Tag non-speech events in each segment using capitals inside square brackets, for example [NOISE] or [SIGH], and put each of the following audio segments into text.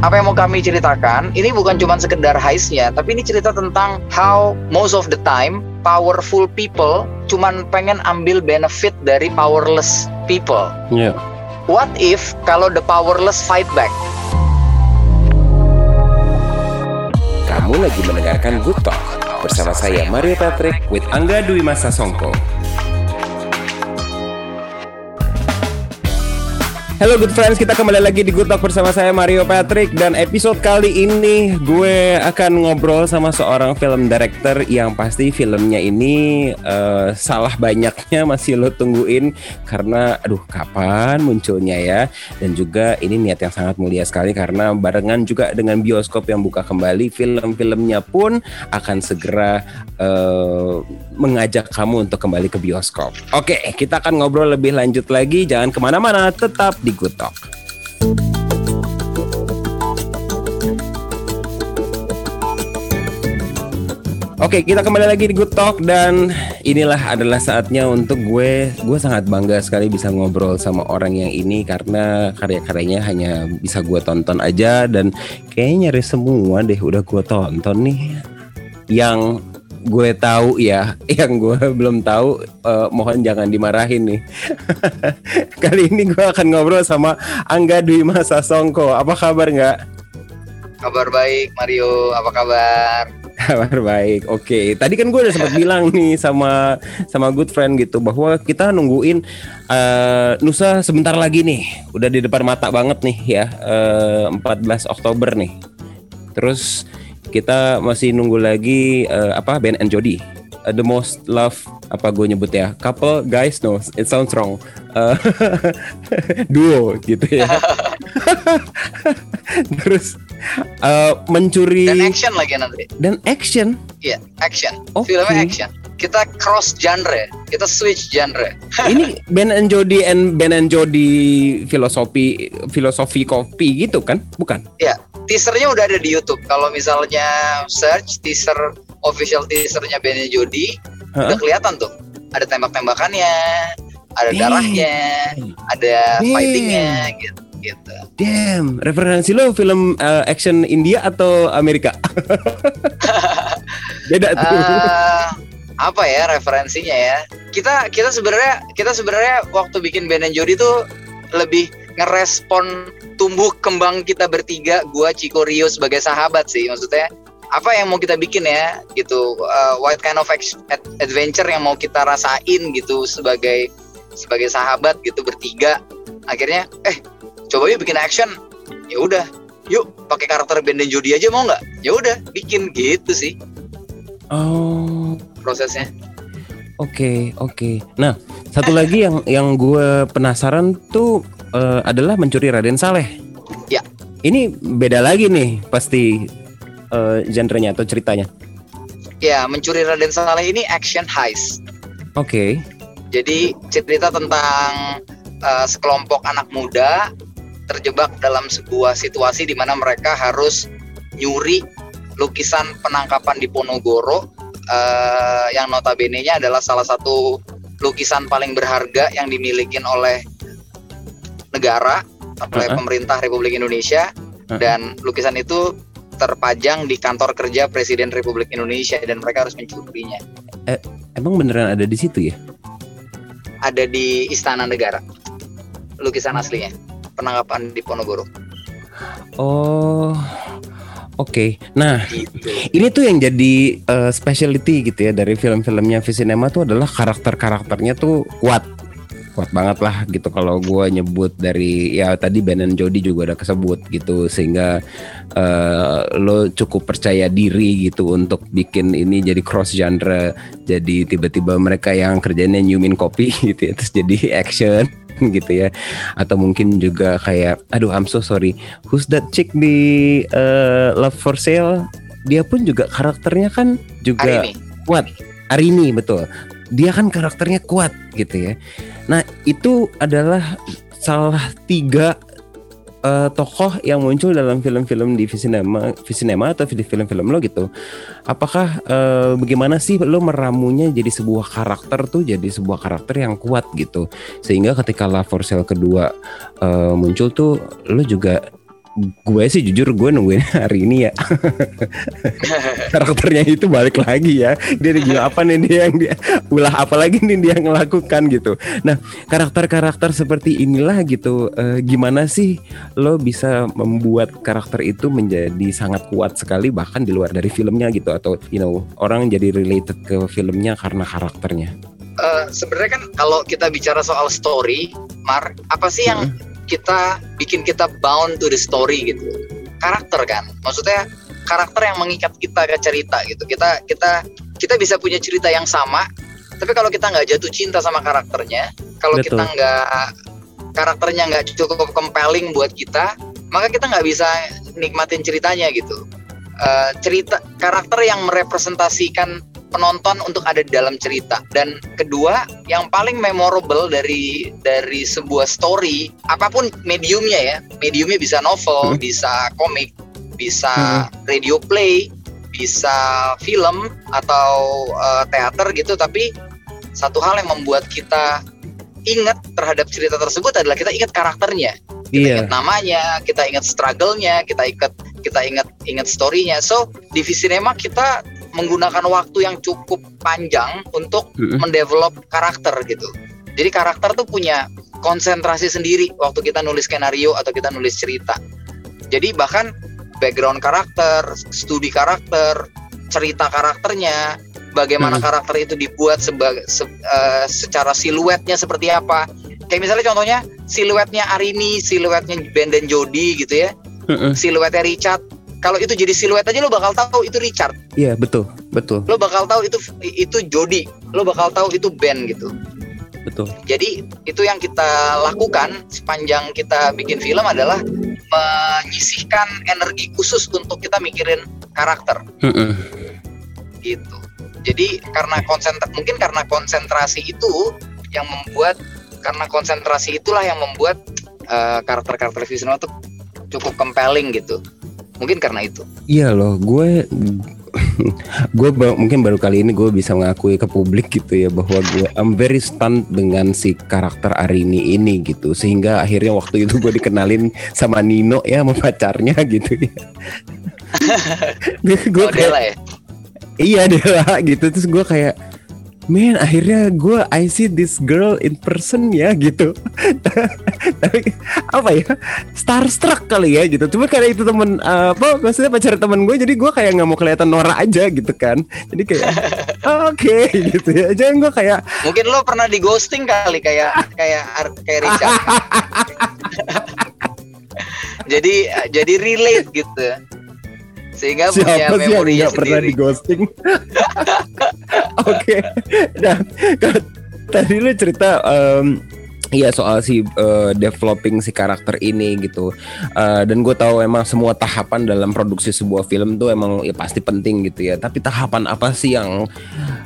apa yang mau kami ceritakan ini bukan cuma sekedar heistnya, tapi ini cerita tentang how most of the time powerful people cuman pengen ambil benefit dari powerless people. Yeah. What if kalau the powerless fight back? Kamu lagi mendengarkan Good Talk bersama saya Mario Patrick with Angga Dwi Masa Songko. Halo good friends, kita kembali lagi di Good Talk bersama saya Mario Patrick. Dan episode kali ini gue akan ngobrol sama seorang film director yang pasti filmnya ini uh, salah banyaknya [LAUGHS] masih lo tungguin. Karena aduh kapan munculnya ya? Dan juga ini niat yang sangat mulia sekali karena barengan juga dengan bioskop yang buka kembali film-filmnya pun akan segera uh, mengajak kamu untuk kembali ke bioskop. Oke, kita akan ngobrol lebih lanjut lagi, jangan ke mana-mana, tetap di Good Talk. Oke, kita kembali lagi di Good Talk dan inilah adalah saatnya untuk gue. Gue sangat bangga sekali bisa ngobrol sama orang yang ini karena karya-karyanya hanya bisa gue tonton aja dan kayaknya nyari semua deh udah gue tonton nih. Yang gue tahu ya, [LAUGHS] yang gue belum tahu uh, mohon jangan dimarahin nih. [LAUGHS] Kali ini gue akan ngobrol sama Angga Dwi Masa Songko. Apa kabar nggak? Kabar baik Mario, apa kabar? [LAUGHS] Kabar baik. Oke, okay. tadi kan gue udah sempat bilang nih sama sama good friend gitu bahwa kita nungguin uh, Nusa sebentar lagi nih. Udah di depan mata banget nih ya. Uh, eh, 14 Oktober nih. Terus kita masih nunggu lagi uh, apa Ben and Jody. Uh, the most love apa gue nyebut ya? Couple guys no it sounds wrong. Uh, [LAUGHS] duo gitu ya. [LAUGHS] Terus uh, mencuri dan action lagi nanti. Dan action? Iya yeah, action. Okay. filmnya action kita cross genre, kita switch genre. [LAUGHS] Ini Ben and Jody and Ben and Jody filosofi filosofi kopi gitu kan? Bukan? Ya, teasernya udah ada di YouTube. Kalau misalnya search teaser official teasernya Ben and Jody, huh? udah kelihatan tuh. Ada tembak-tembakannya, ada Damn. darahnya, ada Damn. fightingnya gitu gitu. Damn, referensi lo film uh, action India atau Amerika? [LAUGHS] Beda tuh. Uh, apa ya referensinya ya. Kita kita sebenarnya kita sebenarnya waktu bikin Ben and Jody tuh lebih ngerespon tumbuh kembang kita bertiga gua Chico Rio sebagai sahabat sih. Maksudnya apa yang mau kita bikin ya gitu. Uh, what kind of adventure yang mau kita rasain gitu sebagai sebagai sahabat gitu bertiga. Akhirnya eh coba yuk bikin action. Ya udah yuk pakai karakter Ben dan Jody aja mau nggak? Ya udah bikin gitu sih. Oh prosesnya. Oke, okay, oke. Okay. Nah, satu lagi yang yang gue penasaran tuh uh, adalah mencuri Raden Saleh. Ya. Ini beda lagi nih pasti uh, genrenya atau ceritanya. Ya, mencuri Raden Saleh ini action heist. Oke. Okay. Jadi cerita tentang uh, sekelompok anak muda terjebak dalam sebuah situasi di mana mereka harus nyuri lukisan penangkapan di Ponorogo uh, yang notabene-nya adalah salah satu lukisan paling berharga yang dimiliki oleh negara oleh uh -huh. pemerintah Republik Indonesia uh -huh. dan lukisan itu terpajang di kantor kerja Presiden Republik Indonesia dan mereka harus mencurinya. Eh, emang beneran ada di situ ya? Ada di Istana Negara. Lukisan aslinya. Penangkapan di Ponorogo. Oh, Oke, okay. nah gitu. ini tuh yang jadi uh, specialty gitu ya dari film-filmnya Visinema tuh adalah karakter-karakternya tuh kuat, kuat banget lah gitu. Kalau gue nyebut dari ya tadi Ben and Jody juga udah kesebut gitu, sehingga uh, lo cukup percaya diri gitu untuk bikin ini jadi cross genre. Jadi tiba-tiba mereka yang kerjanya nyumin kopi [LAUGHS] gitu ya, terus jadi action [LAUGHS] gitu ya. Atau mungkin juga kayak aduh I'm so sorry. Who's that chick di uh, Love for Sale? Dia pun juga karakternya kan juga Arini. kuat. Arini betul. Dia kan karakternya kuat gitu ya. Nah itu adalah salah tiga uh, tokoh yang muncul dalam film-film di Visinema, Visinema atau di film-film lo gitu. Apakah uh, bagaimana sih lo meramunya jadi sebuah karakter tuh jadi sebuah karakter yang kuat gitu. Sehingga ketika La For kedua uh, muncul tuh lo juga gue sih jujur gue nungguin hari ini ya. [LAUGHS] Karakternya itu balik lagi ya. Dia gila apa nih dia yang dia ulah apa lagi nih dia ngelakukan gitu. Nah karakter-karakter seperti inilah gitu uh, gimana sih lo bisa membuat karakter itu menjadi sangat kuat sekali bahkan di luar dari filmnya gitu? Atau you know orang jadi related ke filmnya karena karakternya? Uh, sebenarnya kan kalau kita bicara soal story Mar apa sih yang hmm kita bikin kita bound to the story gitu. Karakter kan? Maksudnya karakter yang mengikat kita ke cerita gitu. Kita kita kita bisa punya cerita yang sama tapi kalau kita nggak jatuh cinta sama karakternya kalau kita nggak karakternya nggak cukup compelling buat kita maka kita nggak bisa nikmatin ceritanya gitu. Uh, cerita karakter yang merepresentasikan penonton untuk ada di dalam cerita dan kedua yang paling memorable dari dari sebuah story apa pun mediumnya ya mediumnya bisa novel hmm. bisa komik bisa hmm. radio play bisa film atau uh, teater gitu tapi satu hal yang membuat kita ingat terhadap cerita tersebut adalah kita ingat karakternya kita yeah. ingat namanya kita ingat struggle-nya kita ingat kita ingat ingat story-nya so di Visinema kita menggunakan waktu yang cukup panjang untuk mm-hmm. mendevelop karakter gitu. Jadi karakter tuh punya konsentrasi sendiri waktu kita nulis skenario atau kita nulis cerita. Jadi bahkan background karakter, studi karakter, cerita karakternya, bagaimana hmm. karakter itu dibuat sebagai se, uh, secara siluetnya seperti apa. Kayak misalnya contohnya siluetnya Arini, siluetnya Ben dan Jody gitu ya. Hmm. Siluetnya Richard kalau itu jadi siluet aja lo bakal tahu itu Richard. Iya betul betul. Lo bakal tahu itu itu Jody. Lo bakal tahu itu Ben gitu. Betul. Jadi itu yang kita lakukan sepanjang kita bikin film adalah menyisihkan energi khusus untuk kita mikirin karakter. Mm -mm. Gitu. Jadi karena konsentrasi mungkin karena konsentrasi itu yang membuat karena konsentrasi itulah yang membuat uh, karakter-karakter visual itu cukup compelling gitu mungkin karena itu. Iya loh gue [LAUGHS] gue mungkin baru kali ini gue bisa mengakui ke publik gitu ya bahwa gue I'm very stunned dengan si karakter Arini ini gitu. Sehingga akhirnya waktu itu gue dikenalin sama Nino ya sama pacarnya gitu ya. [LAUGHS] Gue oh, kayak, ya? iya Dela gitu. Terus gue kayak man akhirnya gue I see this girl in person ya gitu. [LAUGHS] Tapi apa ya starstruck kali ya gitu. Cuma karena itu temen uh, apa maksudnya pacar temen gue jadi gue kayak nggak mau kelihatan norak aja gitu kan. Jadi kayak oh, [LAUGHS] oke okay, gitu ya. Jangan gue kayak mungkin lo pernah di ghosting kali kayak kayak kayak Richard. [LAUGHS] Jadi jadi relate gitu sehingga Siapa punya memori yang pernah di ghosting [LAUGHS] oke okay. nah tadi lu cerita um, Iya soal si uh, developing si karakter ini gitu. Uh, dan gue tahu emang semua tahapan dalam produksi sebuah film tuh emang ya pasti penting gitu ya. Tapi tahapan apa sih yang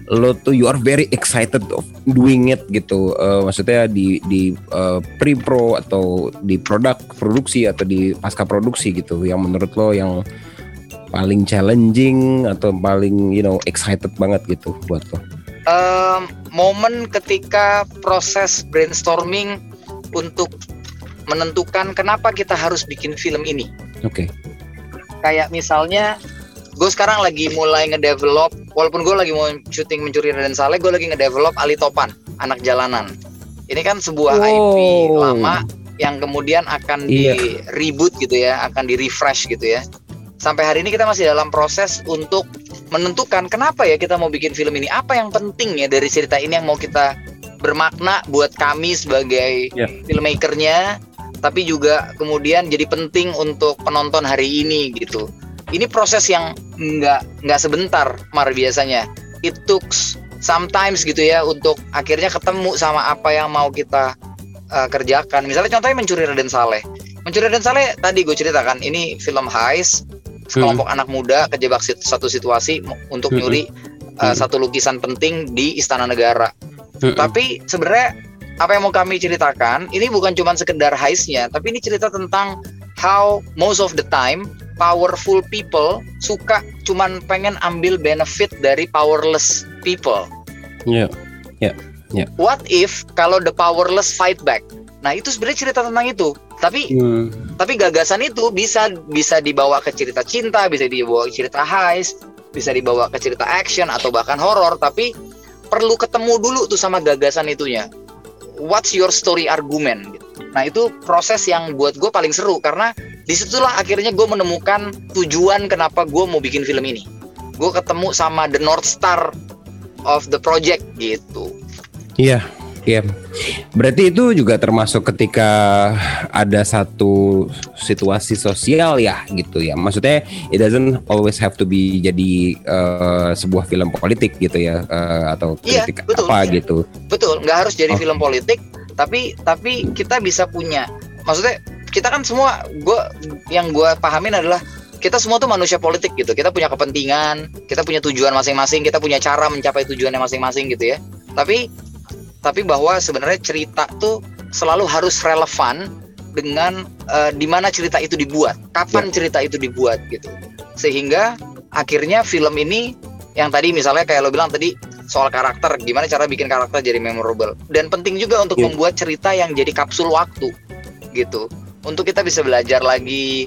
lo tuh you are very excited of doing it gitu? Uh, maksudnya di di uh, pre pro atau di produk produksi atau di pasca produksi gitu yang menurut lo yang paling challenging atau paling you know excited banget gitu buat lo? Um, momen ketika proses brainstorming untuk menentukan kenapa kita harus bikin film ini. Oke. Okay. Kayak misalnya gue sekarang lagi mulai ngedevelop walaupun gue lagi mau syuting mencuri dan Saleh gue lagi ngedevelop Ali Topan anak jalanan ini kan sebuah wow. IP lama yang kemudian akan iya. di reboot gitu ya akan di refresh gitu ya sampai hari ini kita masih dalam proses untuk menentukan kenapa ya kita mau bikin film ini. Apa yang penting ya dari cerita ini yang mau kita bermakna buat kami sebagai yeah. filmmakernya tapi juga kemudian jadi penting untuk penonton hari ini gitu. Ini proses yang nggak nggak sebentar mar biasanya. It took sometimes gitu ya untuk akhirnya ketemu sama apa yang mau kita uh, kerjakan. Misalnya contohnya mencuri Raden Saleh mencuri Raden Saleh tadi gue ceritakan ini film heist sekelompok hmm. anak muda kejebak satu situasi untuk hmm. nyuri uh, hmm. satu lukisan penting di Istana Negara. Hmm. Tapi sebenarnya apa yang mau kami ceritakan ini bukan cuma sekedar heistnya, tapi ini cerita tentang how most of the time powerful people suka cuman pengen ambil benefit dari powerless people. Yeah. yeah. yeah. What if kalau the powerless fight back? Nah itu sebenarnya cerita tentang itu Tapi hmm. tapi gagasan itu bisa bisa dibawa ke cerita cinta, bisa dibawa ke cerita heist, bisa dibawa ke cerita action atau bahkan horor, tapi perlu ketemu dulu tuh sama gagasan itunya. What's your story argument? Nah itu proses yang buat gue paling seru karena di situlah akhirnya gue menemukan tujuan kenapa gue mau bikin film ini. Gue ketemu sama the north star of the project gitu. Iya, Iya, berarti itu juga termasuk ketika ada satu situasi sosial ya gitu ya. Maksudnya it doesn't always have to be jadi uh, sebuah film politik gitu ya uh, atau iya, kritik betul, apa gitu. Betul, nggak harus jadi okay. film politik, tapi tapi kita bisa punya. Maksudnya kita kan semua, gue yang gue pahamin adalah kita semua tuh manusia politik gitu. Kita punya kepentingan, kita punya tujuan masing-masing, kita punya cara mencapai tujuannya masing-masing gitu ya. Tapi tapi bahwa sebenarnya cerita tuh selalu harus relevan dengan uh, di mana cerita itu dibuat, kapan ya. cerita itu dibuat gitu. Sehingga akhirnya film ini yang tadi misalnya kayak lo bilang tadi soal karakter, gimana cara bikin karakter jadi memorable. Dan penting juga untuk ya. membuat cerita yang jadi kapsul waktu gitu. Untuk kita bisa belajar lagi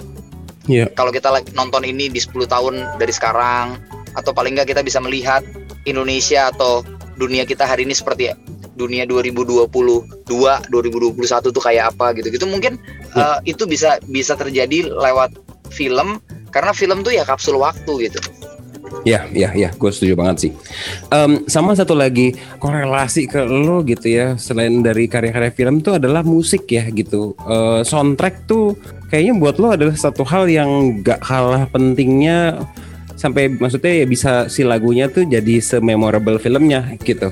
ya. kalau kita nonton ini di 10 tahun dari sekarang atau paling nggak kita bisa melihat Indonesia atau dunia kita hari ini seperti dunia 2022 2021 tuh kayak apa gitu gitu mungkin uh, itu bisa bisa terjadi lewat film karena film tuh ya kapsul waktu gitu Ya, ya, ya, gue setuju banget sih. Um, sama satu lagi korelasi ke lo gitu ya, selain dari karya-karya film tuh adalah musik ya gitu. Uh, soundtrack tuh kayaknya buat lo adalah satu hal yang gak kalah pentingnya sampai maksudnya ya bisa si lagunya tuh jadi sememorable filmnya gitu.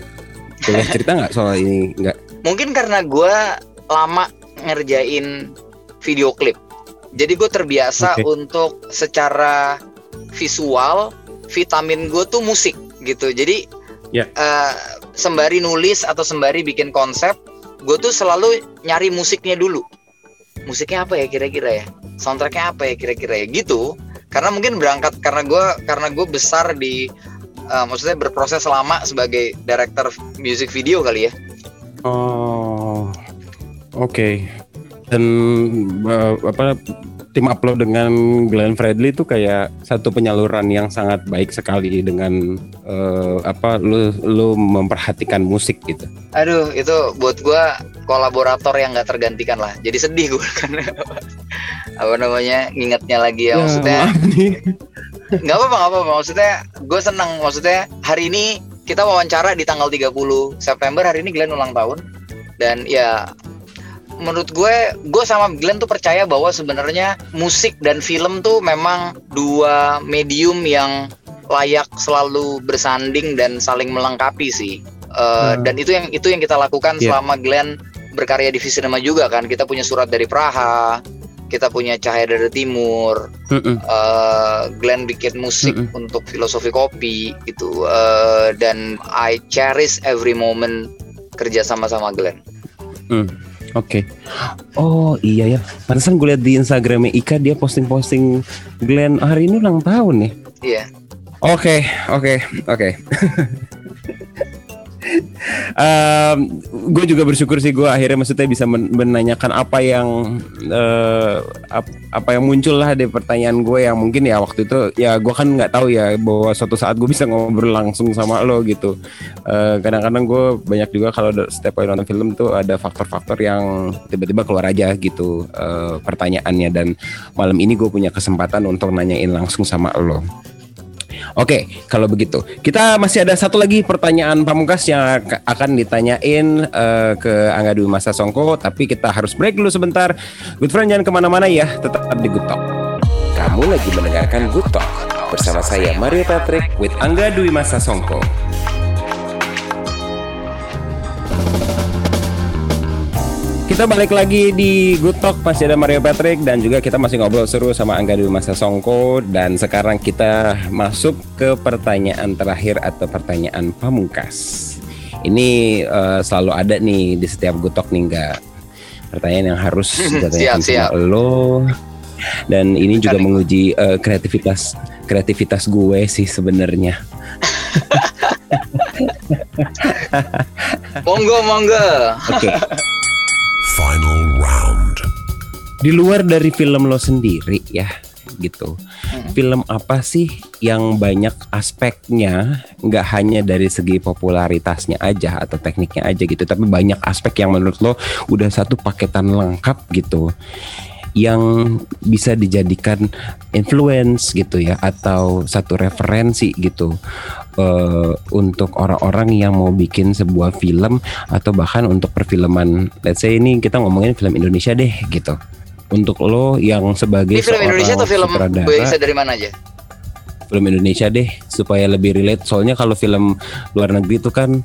Boleh cerita nggak soal ini? Nggak. Mungkin karena gue lama ngerjain video klip. Jadi gue terbiasa okay. untuk secara visual, vitamin gue tuh musik gitu. Jadi yeah. Ya. uh, sembari nulis atau sembari bikin konsep, gue tuh selalu nyari musiknya dulu. Musiknya apa ya kira-kira ya? Soundtracknya apa ya kira-kira ya? Gitu. Karena mungkin berangkat karena gue karena gue besar di uh, maksudnya berproses lama sebagai director music video kali ya. Oh, oke. Okay. Dan uh, apa tim upload dengan Glenn Fredly itu kayak satu penyaluran yang sangat baik sekali dengan uh, apa lu lu memperhatikan musik gitu. Aduh, itu buat gua kolaborator yang nggak tergantikan lah. Jadi sedih gue [LAUGHS] kan apa namanya ngingetnya lagi ya, ya maksudnya. Nggak apa-apa nggak apa-apa. Maksudnya gue senang maksudnya hari ini kita wawancara di tanggal 30 September. Hari ini Glenn ulang tahun. Dan ya menurut gue gue sama Glenn tuh percaya bahwa sebenarnya musik dan film tuh memang dua medium yang layak selalu bersanding dan saling melengkapi sih. Uh, hmm. dan itu yang itu yang kita lakukan yeah. selama Glenn berkarya di Visinema juga kan. Kita punya surat dari Praha kita punya Cahaya dari Timur, mm -mm. Uh, Glenn bikin musik mm -mm. untuk filosofi kopi gitu, uh, dan I cherish every moment kerja sama sama Glenn. Mm. Oke. Okay. Oh iya ya. Pantesan gue lihat di Instagramnya Ika dia posting-posting Glenn hari ini ulang tahun nih. Iya. Oke, oke, oke. [LAUGHS] um, gue juga bersyukur sih gue akhirnya maksudnya bisa men menanyakan apa yang uh, ap apa yang muncul lah di pertanyaan gue yang mungkin ya waktu itu ya gue kan nggak tahu ya bahwa suatu saat gue bisa ngobrol langsung sama lo gitu. Eh, kadang-kadang gue banyak juga kalau setiap kali nonton film tuh ada faktor-faktor yang tiba-tiba keluar aja gitu uh, pertanyaannya. Dan malam ini gue punya kesempatan untuk nanyain langsung sama lo Oke, kalau begitu kita masih ada satu lagi pertanyaan pamungkas yang akan ditanyain uh, ke Angga Dwi Masa Songko, tapi kita harus break dulu sebentar. Good friend jangan ke mana-mana ya, tetap di Good Talk. Kamu lagi mendengarkan Good Talk bersama saya Mario Patrick with Angga Dwi Masa Songko. Kita balik lagi di Good Talk masih ada Mario Patrick dan juga kita masih ngobrol seru sama Angga Dwi Masa Songko dan sekarang kita masuk ke pertanyaan terakhir atau pertanyaan pamungkas. Ini uh, selalu ada nih di setiap Good Talk nih enggak pertanyaan yang harus [LAUGHS] ditanyakan sama lo dan ini juga menguji uh, kreativitas kreativitas gue sih sebenarnya. [LAUGHS] monggo monggo. Oke. Okay. [LAUGHS] Di luar dari film lo sendiri ya gitu. Hmm. Film apa sih yang banyak aspeknya nggak hanya dari segi popularitasnya aja atau tekniknya aja gitu, tapi banyak aspek yang menurut lo udah satu paketan lengkap gitu yang bisa dijadikan influence gitu ya atau satu referensi gitu uh, untuk orang-orang yang mau bikin sebuah film atau bahkan untuk perfilman let's say ini kita ngomongin film Indonesia deh gitu untuk lo yang sebagai Ini film Indonesia atau film bisa dari mana aja? film Indonesia deh supaya lebih relate. Soalnya kalau film luar negeri itu kan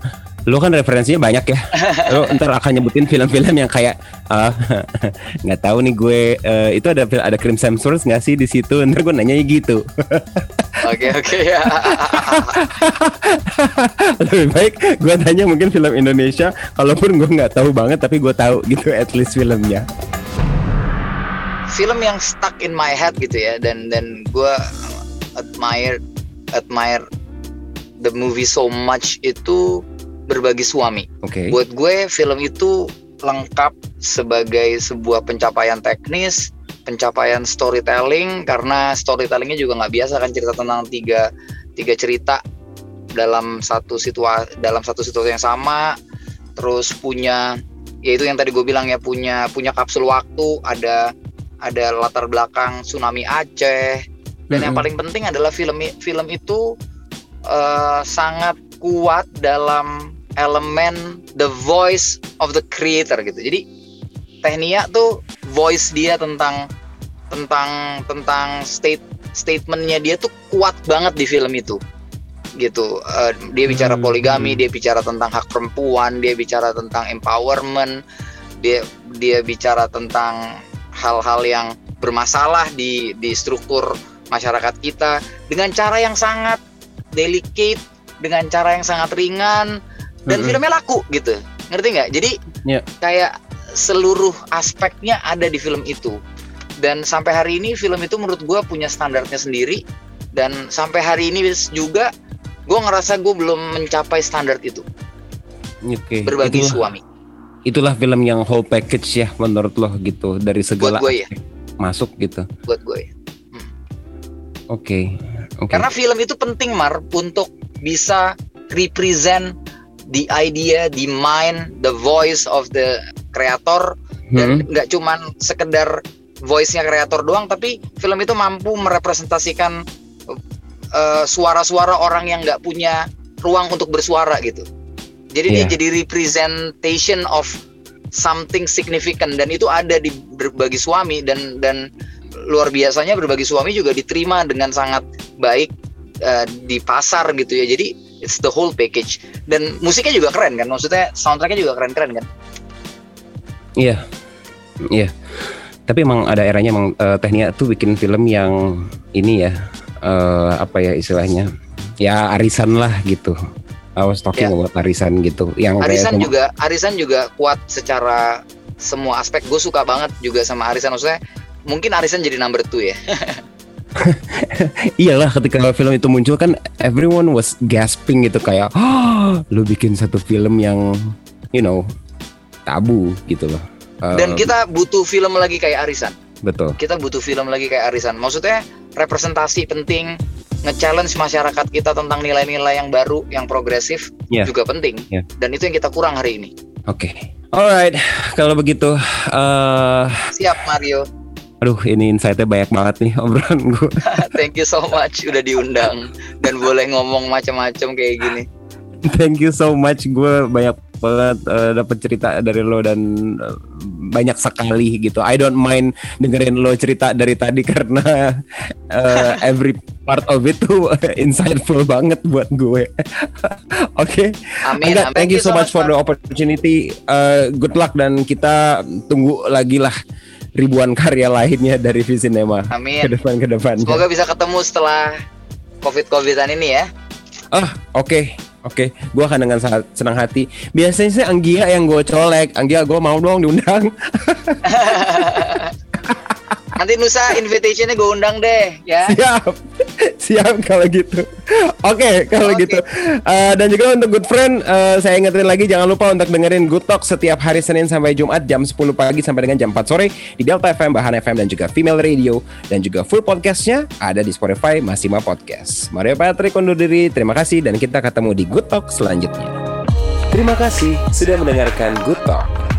lo kan referensinya banyak ya. [LAUGHS] Lo ntar akan nyebutin film-film yang kayak ah, [LAUGHS] nggak tahu nih gue eh, itu ada ada Crim Hemsworth nggak sih di situ? Ntar gue nanya gitu. [LAUGHS] Oke oke ya. lebih baik gue tanya mungkin film Indonesia kalaupun gue nggak tahu banget tapi gue tahu gitu at least filmnya film yang stuck in my head gitu ya dan dan gue admire admire the movie so much itu berbagi suami. oke Buat gue film itu lengkap sebagai sebuah pencapaian teknis, pencapaian storytelling karena storytellingnya juga nggak biasa kan cerita tentang tiga tiga cerita dalam satu situasi dalam satu situasi yang sama, terus punya yaitu yang tadi gue bilang ya punya punya kapsul waktu ada ada latar belakang tsunami Aceh dan yang Mm-mm. paling penting adalah film film itu eh, sangat kuat dalam elemen the voice of the creator gitu. Jadi Tehnia tuh voice dia tentang tentang tentang state statementnya dia tuh kuat banget di film itu gitu Eh, dia bicara Hmm, poligami dia bicara tentang hak perempuan dia bicara tentang empowerment dia dia bicara tentang hal-hal yang bermasalah di di struktur masyarakat kita dengan cara yang sangat delicate dengan cara yang sangat ringan dan Mm-mm. filmnya laku gitu. Ngerti nggak? Jadi Iya. kayak seluruh aspeknya ada di film itu. Dan sampai hari ini film itu menurut gue punya standarnya sendiri. Dan sampai hari ini juga gue ngerasa gue belum mencapai standar itu. Oke berbagi itulah, suami itulah film yang whole package ya menurut lo gitu. Dari segala buat gue ya? masuk gitu. Buat gue ya. oke oke. Karena film itu penting mar untuk bisa represent the idea, the mind, the voice of the creator. Dan Hmm. nggak cuman sekedar voice-nya kreator doang tapi film itu mampu merepresentasikan uh, suara-suara orang yang nggak punya ruang untuk bersuara gitu jadi dia Iya. jadi representation of something significant. Dan itu ada di berbagi suami dan dan luar biasanya berbagi suami juga diterima dengan sangat baik uh, di pasar gitu ya. Jadi it's the whole package. Dan musiknya juga keren kan? Maksudnya soundtracknya juga keren-keren kan? Iya, iya. Tapi emang ada eranya emang eh, Tehnia tuh bikin film yang ini ya eh, apa ya istilahnya? Ya arisan lah gitu. I was talking Ya. about arisan gitu. Yang kayak Arisan sem- juga Arisan juga kuat secara semua aspek. Gue suka banget juga sama Arisan. Maksudnya mungkin Arisan jadi number two ya. [LAUGHS] iyalah ketika film itu muncul kan everyone was gasping gitu kayak oh, lu bikin satu film yang you know tabu gitu loh. Eh, Dan kita butuh film lagi kayak Arisan. betul. Kita butuh film lagi kayak Arisan. Maksudnya representasi penting, nge-challenge masyarakat kita tentang nilai-nilai yang baru, yang progresif Iya. juga penting. Iya. Dan itu yang kita kurang hari ini. Oke. Alright, kalau begitu eh Siap Mario. aduh ini insight-nya banyak banget nih obrolan gue. [LAUGHS] Thank you so much udah diundang dan boleh ngomong macam-macam kayak gini. Thank you so much. Gue banyak banget eh, dapat cerita dari lo dan eh, banyak sekali gitu. I don't mind dengerin lo cerita dari tadi [LAUGHS] karena eh, every part of it tuh [LAUGHS] insightful banget buat gue. [LAUGHS] Oke. Amin. Angga, amin. thank you so much for the opportunity. Eh, good luck dan kita tunggu lagi lah ribuan karya lainnya dari Visinema Amin. ke depan ke depannya. Semoga bisa ketemu setelah covid-covidan ini ya. Ah, oke. Oke, gua akan dengan sangat senang hati. Biasanya sih Anggia yang gue colek. Anggia, gue mau dong diundang. [LAUGHS] Nanti Nusa invitationnya gue undang deh ya. Siap. [LAUGHS] Siap kalau gitu. Oke, okay, kalau okay. gitu. Uh, dan juga untuk good friend, uh, saya ingetin lagi jangan lupa untuk dengerin Good Talk setiap hari Senin sampai Jumat jam 10 pagi sampai dengan jam 4 sore di Delta FM, Bahan FM dan juga Female Radio dan juga full podcastnya ada di Spotify Masima Podcast. Mario Patrick undur diri. Terima kasih dan kita ketemu di Good Talk selanjutnya. Terima kasih sudah mendengarkan Good Talk.